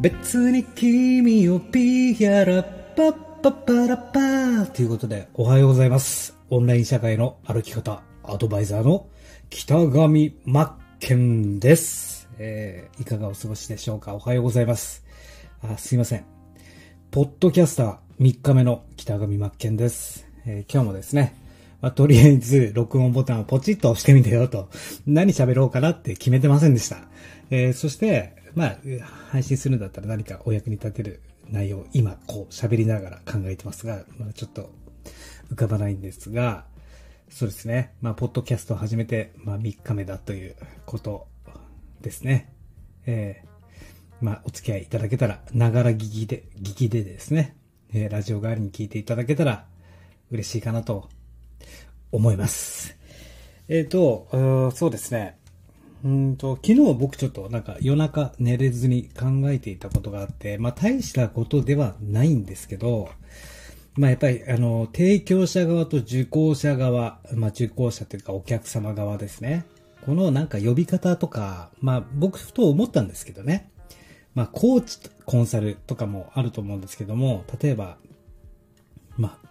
別に君をピーヤラパッパッパラパーということで、おはようございます。オンライン社会の歩き方、アドバイザーの北上真剣です。えー、いかがお過ごしでしょうか？おはようございます。あ、すいません。ポッドキャスター3日目の北上真剣です。えー今日もですね、まあ、とりあえず録音ボタンをポチッと押してみてよと、何喋ろうかなって決めてませんでした。えーそして、まあ、配信するんだったら何かお役に立てる内容を今こう喋りながら考えてますが、まあ、ちょっと浮かばないんですが、そうですね。まあ、ポッドキャストを始めて、まあ、3日目だということですね。えーまあ、お付き合いいただけたら、ながら聞きで、聞きでですね、えーラジオ代わりに聞いていただけたら嬉しいかなと思います。えっ、と、そうですね。うんと、昨日僕ちょっとなんか夜中寝れずに考えていたことがあって、まあ大したことではないんですけど、まあやっぱりあの、提供者側と受講者側、まあ受講者というかお客様側ですね。このなんか呼び方とか、まあ僕ふと思ったんですけどね。まあコーチ、コンサルとかもあると思うんですけども、例えば、まあ、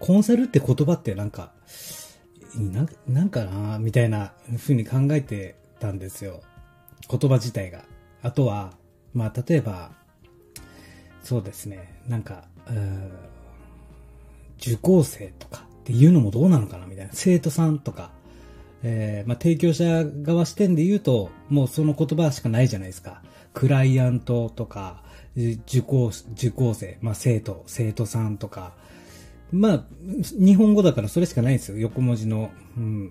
コンサルって言葉ってなんか、なんなんかなみたいな風に考えてたんですよ。言葉自体が。あとは、まあ、例えば、そうですね、なんか、受講生とかっていうのもどうなのかなみたいな。生徒さんとか、えーまあ、提供者側視点で言うと、もうその言葉しかないじゃないですか。クライアントとか、受講、受講生、まあ、生徒、生徒さんとか、まあ、日本語だからそれしかないんですよ。横文字の。うん。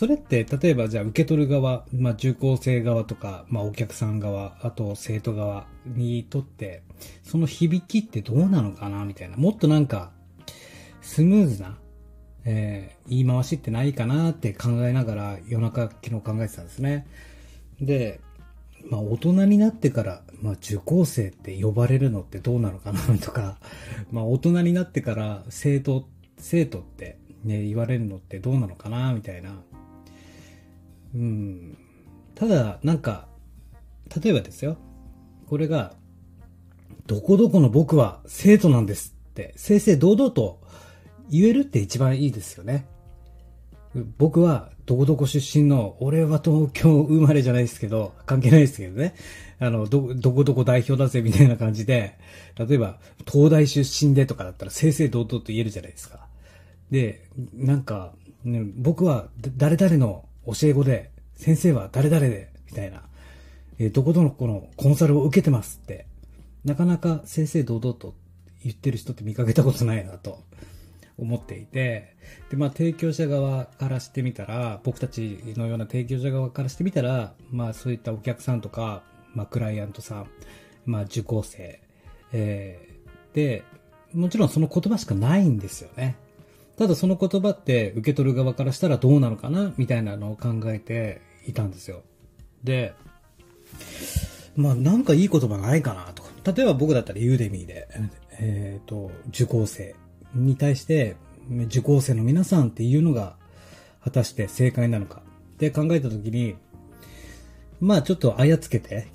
それって、例えばじゃあ受け取る側、まあ受講生側とか、まあお客さん側、あと生徒側にとって、その響きってどうなのかなみたいな。もっとなんか、スムーズな、えー言い回しってないかなって考えながら夜中昨日考えてたんですね。で、まあ大人になってから、まあ受講生って呼ばれるのってどうなのかなとか、まあ大人になってから生徒、生徒ってね、言われるのってどうなのかなみたいな。うん。ただ、なんか、例えばですよ。これが、どこどこの僕は生徒なんですって、正々堂々と言えるって一番いいですよね。僕はどこどこ出身の、俺は東京生まれじゃないですけど、関係ないですけどね。あの、ど、どこどこ代表だぜみたいな感じで、例えば、東大出身でとかだったら正々堂々と言えるじゃないですか。で、なんか、ね僕は誰々の教え子で、先生は誰々で、みたいな、えーどこどの子のコンサルを受けてますって、なかなか正々堂々と言ってる人って見かけたことないなと。思っていて、で、まあ提供者側からしてみたら、僕たちのような提供者側からしてみたら、まあそういったお客さんとか、まあクライアントさん、まあ受講生、えーで、もちろんその言葉しかないんですよね。ただその言葉って受け取る側からしたらどうなのかなみたいなのを考えていたんですよ。で、まあなんかいい言葉ないかなとか。例えば僕だったらユーデミーで、えっ、と、受講生に対して、受講生の皆さんっていうのが果たして正解なのかって考えたときに、まあちょっとあやつけて、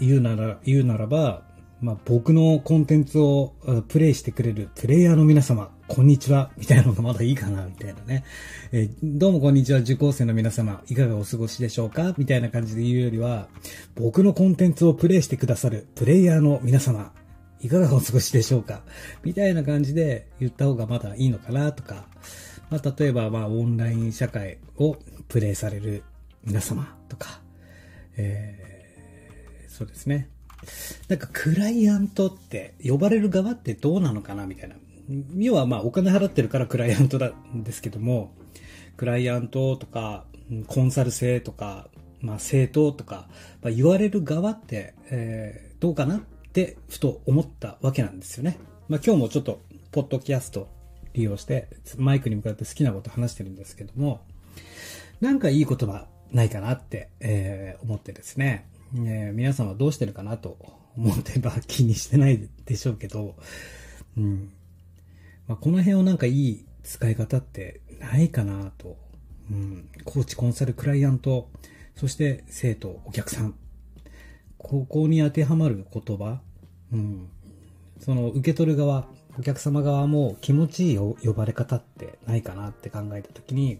言うなら、言うならば、まあ僕のコンテンツをプレイしてくれるプレイヤーの皆様、こんにちは、みたいなのがまだいいかな、みたいなね。えーどうもこんにちは、受講生の皆様、いかがお過ごしでしょうかみたいな感じで言うよりは、僕のコンテンツをプレイしてくださるプレイヤーの皆様、いかがお過ごしでしょうかみたいな感じで言った方がまだいいのかなとか、まあ、例えば、まあ、オンライン社会をプレイされる皆様とか、えー、そうですね。なんか、クライアントって、呼ばれる側ってどうなのかなみたいな。要は、まあ、お金払ってるからクライアントなんですけども、クライアントとか、コンサル生とか、まあ、生徒とか、まあ、言われる側って、えーどうかなって、ふと思ったわけなんですよね。まあ、今日もちょっと、ポッドキャスト利用して、マイクに向かって好きなこと話してるんですけども、なんかいい言葉ないかなって、えー思ってですね、え皆さんはどうしてるかなと思ってば気にしてないでしょうけど、うん。まあ、この辺をなんかいい使い方ってないかなと。うん。コーチ、コンサル、クライアント、そして生徒、お客さん。ここに当てはまる言葉、うん。その受け取る側、お客様側も気持ちいい呼ばれ方ってないかなって考えたときに、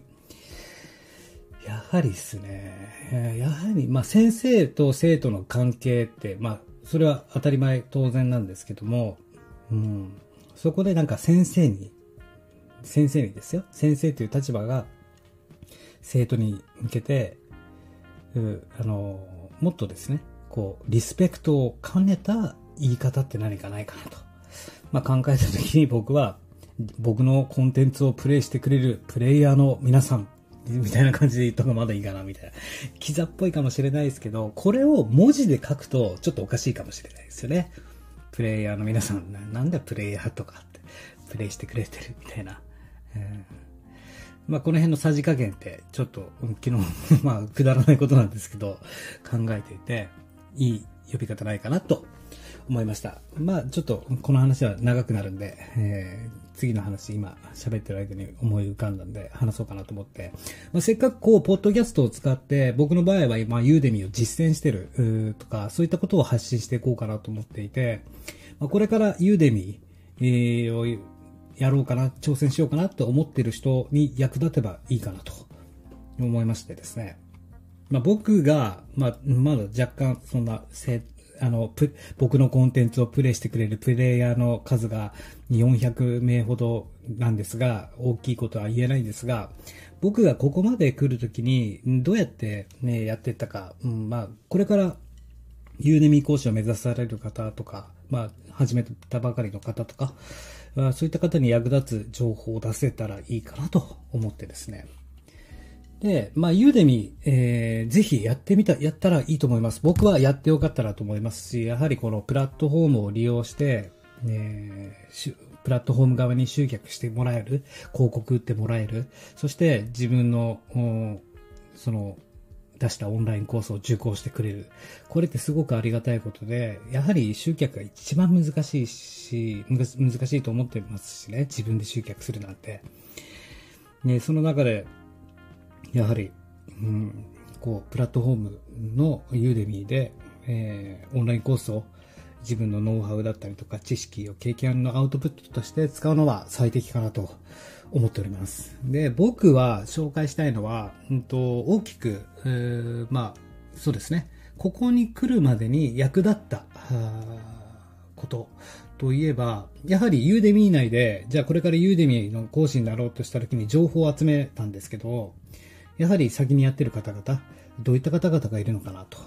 やはりですね、やはり、まあ先生と生徒の関係って、まあそれは当たり前当然なんですけども、うん、そこでなんか先生に、先生にですよ、先生という立場が生徒に向けて、あの、もっとですね、こう、リスペクトを兼ねた言い方って何かないかなと。まあ、考えた時に僕は、僕のコンテンツをプレイしてくれるプレイヤーの皆さん、みたいな感じで言った方がまだいいかな、みたいな。キザっぽいかもしれないですけど、これを文字で書くとちょっとおかしいかもしれないですよね。プレイヤーの皆さん、なんだプレイヤーとかって、プレイしてくれてるみたいな。えーまあ、この辺のさじ加減って、ちょっと、昨日、まあ、くだらないことなんですけど、考えていて、いい呼び方ないかなと思いました。まあ、ちょっと、この話は長くなるんで、えー、次の話、今、喋ってる間に思い浮かんだんで、話そうかなと思って、まあ、せっかくこう、ポッドキャストを使って、僕の場合は今、ユーデミを実践してる、とか、そういったことを発信していこうかなと思っていて、まあ、これからユーデミをやろうかな、挑戦しようかなと思ってる人に役立てばいいかなと思いましてですね。まあ、僕が、まあ、まだ若干そんな、あの、僕のコンテンツをプレイしてくれるプレイヤーの数が400名ほどなんですが、大きいことは言えないんですが、僕がここまで来るときに、どうやってね、やってったか、うん、まあ、これからユーネミ講師を目指される方とか、まあ、始めたばかりの方とか、そういった方に役立つ情報を出せたらいいかなと思ってですね。で、まあ、ユーデミ、えー、ぜひやってみた、やったらいいと思います。僕はやってよかったらと思いますし、やはりこのプラットフォームを利用して、えー、プラットフォーム側に集客してもらえる、広告打ってもらえる、そして自分の、その、出したオンラインコースを受講してくれる。これってすごくありがたいことで、やはり集客が一番難しいし、難しいと思ってますしね、自分で集客するなんて。ね、その中で、やはり、うん、こう、プラットフォームのユーデミーで、えー、オンラインコースを自分のノウハウだったりとか知識を経験のアウトプットとして使うのは最適かなと思っております。で、僕は紹介したいのは、うんと、大きく、えー、まあ、そうですね。ここに来るまでに役立ったことといえば、やはりユーデミー内で、じゃあこれからユーデミーの講師になろうとした時に情報を集めたんですけど、やはり先にやってる方々、どういった方々がいるのかなと。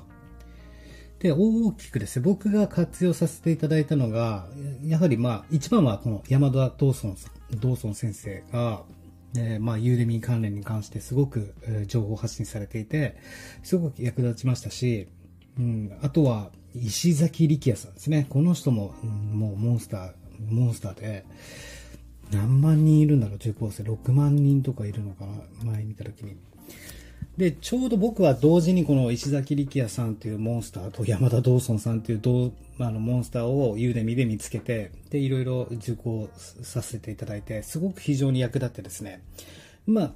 で、大きくですね、僕が活用させていただいたのが、やはりまあ、一番はこの山田道尊さん、道尊先生が、えー、まあ、ユーデミー関連に関してすごく、え、情報発信されていて、すごく役立ちましたし、うん、あとは、石崎力也さんですね。この人も、もうモンスター、モンスターで、何万人いるんだろう、受講生。6万人とかいるのかな前見たときに。で、ちょうど僕は同時にこの石崎力也さんというモンスターと山田道尊さんというあのモンスターをユーデミで見つけて、で、いろいろ受講させていただいて、すごく非常に役立ってですね。まあ、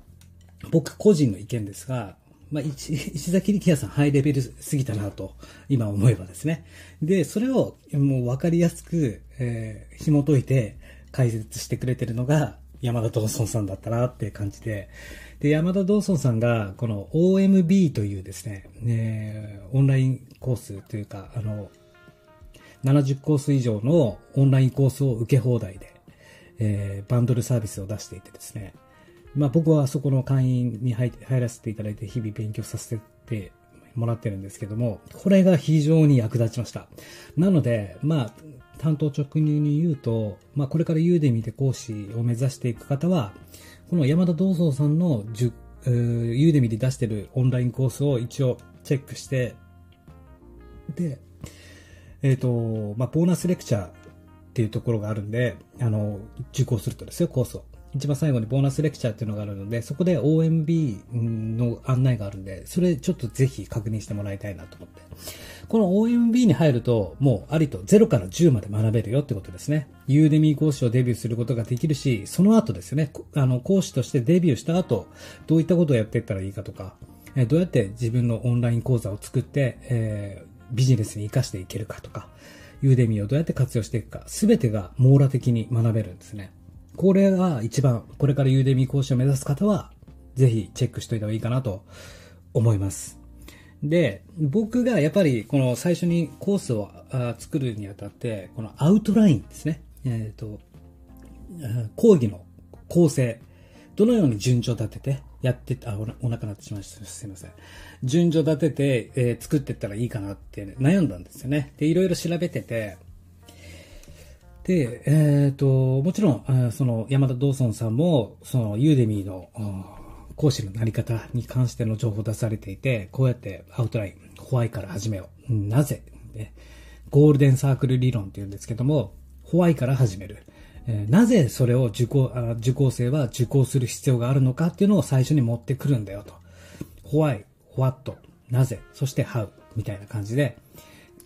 僕個人の意見ですが、まあ、石崎力也さんハイレベルすぎたなと、今思えばですね。で、それをもう分かりやすく、えー、紐解いて解説してくれてるのが山田道尊さんだったなって感じで、で、山田道尊さんが、この OMB というですね、ねオンラインコースというか、あの、70コース以上のオンラインコースを受け放題で、えー、バンドルサービスを出していてですね、まあ僕はそこの会員に入らせていただいて日々勉強させてもらってるんですけども、これが非常に役立ちました。なので、まあ、担当直入に言うと、まあこれからユーデミで講師を目指していく方は、この山田道蔵さんのユーデミで出してるオンラインコースを一応チェックして、で、えっ、ー、と、まあ、ボーナスレクチャーっていうところがあるんで、あの、受講するとですよ、コースを。一番最後にボーナスレクチャーっていうのがあるので、そこで OMB の案内があるんで、それちょっとぜひ確認してもらいたいなと思って。この OMB に入ると、もうありと0から10まで学べるよってことですね。ユーデミー講師をデビューすることができるし、その後ですね、あの、講師としてデビューした後、どういったことをやっていったらいいかとか、どうやって自分のオンライン講座を作って、えービジネスに活かしていけるかとか、ユーデミーをどうやって活用していくか、すべてが網羅的に学べるんですね。これが一番、これからユーデミ講師を目指す方は、ぜひチェックしといた方がいいかなと思います。で、僕がやっぱりこの最初にコースを作るにあたって、このアウトラインですね。えっ、ー、と、講義の構成、どのように順序立ててやってあお、お腹鳴ってしまいました。すいません。順序立てて、えー、作っていったらいいかなって、悩んだんですよね。で、いろいろ調べてて、で、えっ、ー、と、もちろん、その、山田道尊さんも、その、ユーデミーの、講師のなり方に関しての情報を出されていて、こうやってアウトライン、ホワイから始めよう。なぜ、ね、ゴールデンサークル理論って言うんですけども、ホワイから始める。えー、なぜそれを受講、受講生は受講する必要があるのかっていうのを最初に持ってくるんだよと。ホワイ、ホワット、なぜ、そしてハウ、みたいな感じで、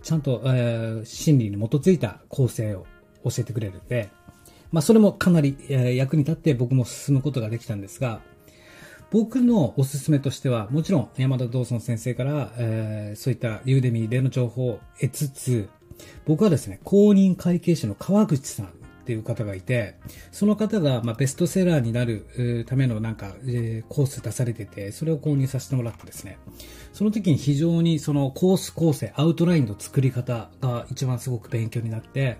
ちゃんと、えー、真理に基づいた構成を教えてくれるんで、まあそれもかなり、役に立って僕も進むことができたんですが、僕のおすすめとしては、もちろん山田道尊先生から、えー、そういったユーデミーでの情報を得つつ、僕はですね、公認会計士の川口さんっていう方がいて、その方が、ま、ベストセラーになるためのなんか、えー、コース出されてて、それを購入させてもらってですね、その時に非常にそのコース構成、アウトラインの作り方が一番すごく勉強になって、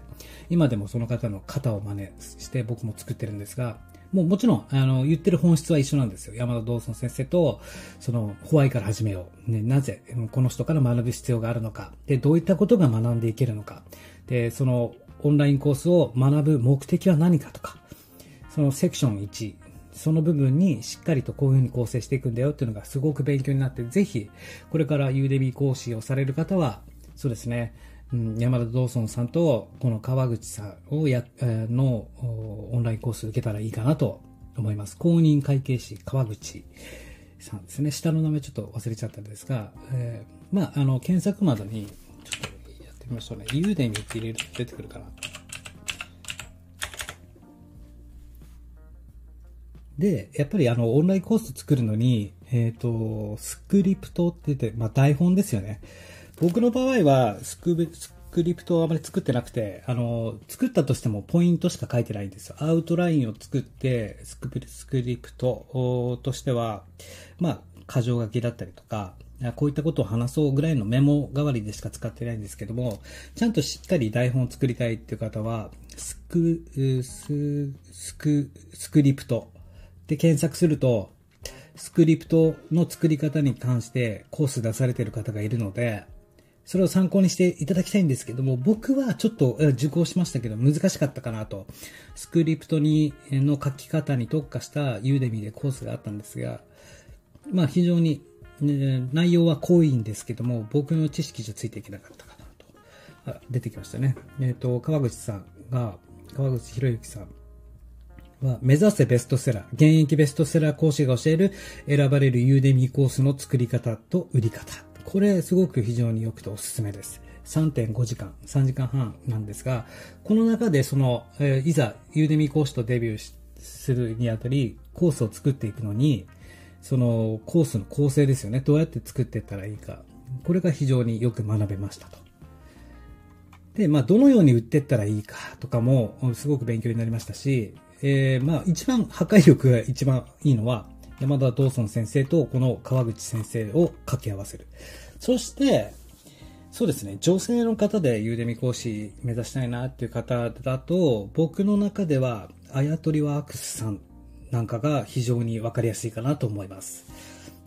今でもその方の型を真似して僕も作ってるんですが、もうもちろん、あの、言ってる本質は一緒なんですよ。山田道尊先生と、その、ホワイから始めよう。ね、なぜ、この人から学ぶ必要があるのか。で、どういったことが学んでいけるのか。で、その、オンラインコースを学ぶ目的は何かとか。そのセクション1、その部分にしっかりとこういうふうに構成していくんだよっていうのがすごく勉強になって、ぜひ、これからユーデミー講師をされる方は、そうですね、うん、山田道尊さんとこの川口さんをや、のオンラインコース受けたらいいかなと思います。公認会計士川口さんですね。下の名前ちょっと忘れちゃったんですが、えー、まあ、あの、検索窓にちょっとってみましょうね。ユーデミって入れると出てくるかな。で、やっぱりあの、オンラインコース作るのに、えっ、ー、と、スクリプトって言って、まあ、台本ですよね。僕の場合はスク、スクリプトをあまり作ってなくて、あの、作ったとしてもポイントしか書いてないんですよ。アウトラインを作って、スクスクリプトとしては、まあ、箇条書きだったりとか、こういったことを話そうぐらいのメモ代わりでしか使ってないんですけども、ちゃんとしっかり台本を作りたいっていう方は、スク、ス、スク、スクリプトで検索すると、スクリプトの作り方に関してコース出されている方がいるので、それを参考にしていただきたいんですけども、僕はちょっと受講しましたけど難しかったかなと。スクリプトに、の書き方に特化したユーデミでコースがあったんですが、まあ非常に、内容は濃いんですけども、僕の知識じゃついていけなかったかなと。あ出てきましたね。えっ、ー、と、川口さんが、川口博之さんは、目指せベストセラー、現役ベストセラー講師が教える選ばれるユーデミーコースの作り方と売り方。これすごく非常に良くておすすめです。3.5時間、3時間半なんですが、この中でその、えー、いざ、ユーデミー講師とデビューするにあたり、コースを作っていくのに、そのコースの構成ですよね。どうやって作っていったらいいか。これが非常によく学べましたと。で、まあ、どのように売っていったらいいかとかも、すごく勉強になりましたし、えー、まあ、一番破壊力が一番いいのは、山田道尊先生とこの川口先生を掛け合わせる。そして、そうですね、女性の方でユーデミ講師目指したいなっていう方だと、僕の中では、あやとりワークスさんなんかが非常にわかりやすいかなと思います。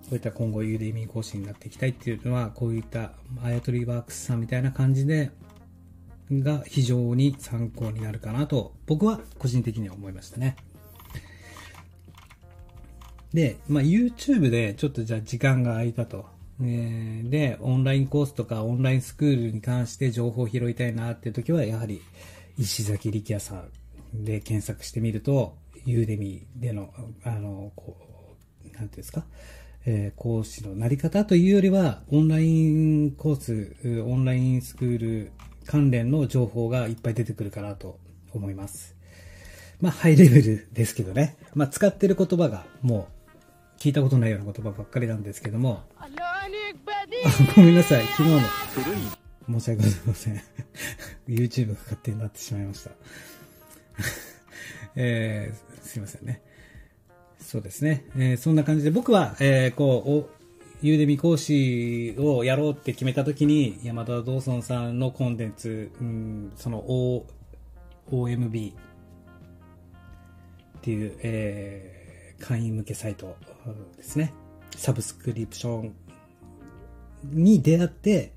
こういった今後ユーデミ講師になっていきたいっていうのは、こういったあやとりワークスさんみたいな感じで、が非常に参考になるかなと、僕は個人的には思いましたね。で、まあ、YouTube でちょっとじゃあ時間が空いたと。で、オンラインコースとかオンラインスクールに関して情報を拾いたいなっていう時は、やはり石崎力也さんで検索してみると、ユーデミでの、あの、こう、なんていうんですか、えー、講師のなり方というよりは、オンラインコース、オンラインスクール関連の情報がいっぱい出てくるかなと思います。まあ、ハイレベルですけどね。まあ、使ってる言葉がもう聞いたことないような言葉ばっかりなんですけども、ごめんなさい、昨日の。申し訳ございません。YouTube が勝手になってしまいました。えー、すいませんね。そうですね。えー、そんな感じで僕は、えー、こう、おユーデミ講師をやろうって決めた時に、山田道尊さんのコンテンツ、うん、その O、OMB っていう、えー、会員向けサイトですね。サブスクリプションに出会って、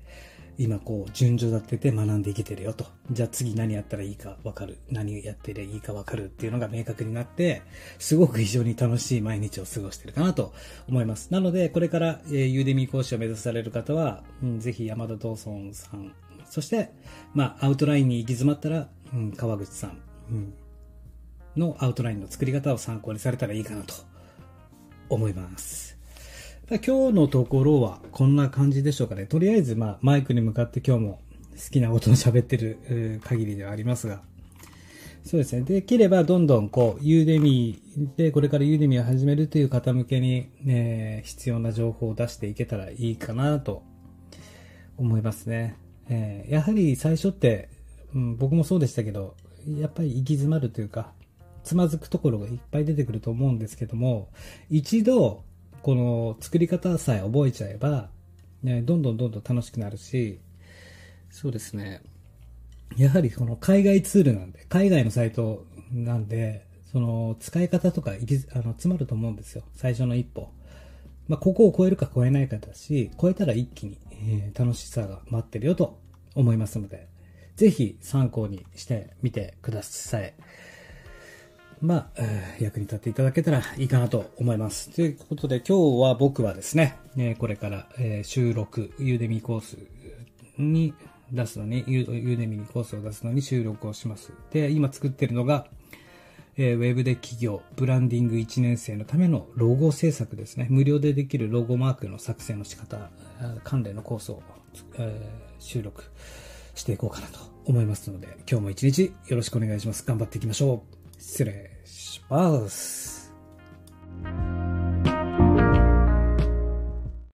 今こう順序立てて学んでいけてるよと。じゃあ次何やったらいいかわかる。何やってりゃいいかわかるっていうのが明確になって、すごく非常に楽しい毎日を過ごしてるかなと思います。なので、これから、えー、ユーデミー講師を目指される方は、うん、ぜひ山田道尊さん、そして、まあ、アウトラインに行き詰まったら、うん、川口さん、うん、のアウトラインの作り方を参考にされたらいいかなと思います。今日のところはこんな感じでしょうかね。とりあえず、まあ、マイクに向かって今日も好きなことを喋ってる限りではありますが、そうですね。できればどんどんこう、ユーデミーで、これからユーデミーを始めるという方向けに、ね、必要な情報を出していけたらいいかなと思いますね。えー、やはり最初って、うん、僕もそうでしたけど、やっぱり行き詰まるというか、つまずくところがいっぱい出てくると思うんですけども、一度この作り方さえ覚えちゃえば、ね、どんどんどんどん楽しくなるし、そうですね。やはりこの海外ツールなんで、海外のサイトなんで、その使い方とかあの詰まると思うんですよ。最初の一歩。まあ、ここを超えるか超えないかだし、超えたら一気に、えー、楽しさが待ってるよと思いますので、ぜひ参考にしてみてください。まあ、えー、役に立っていただけたらいいかなと思います。ということで今日は僕はですね、え、これから、え、収録、ユーデミコースに出すのに、ユーデミーコースを出すのに収録をします。で、今作ってるのが、えー、ウェブで企業、ブランディング1年生のためのロゴ制作ですね。無料でできるロゴマークの作成の仕方、関連のコースを、えー、収録していこうかなと思いますので、今日も一日よろしくお願いします。頑張っていきましょう。失礼します。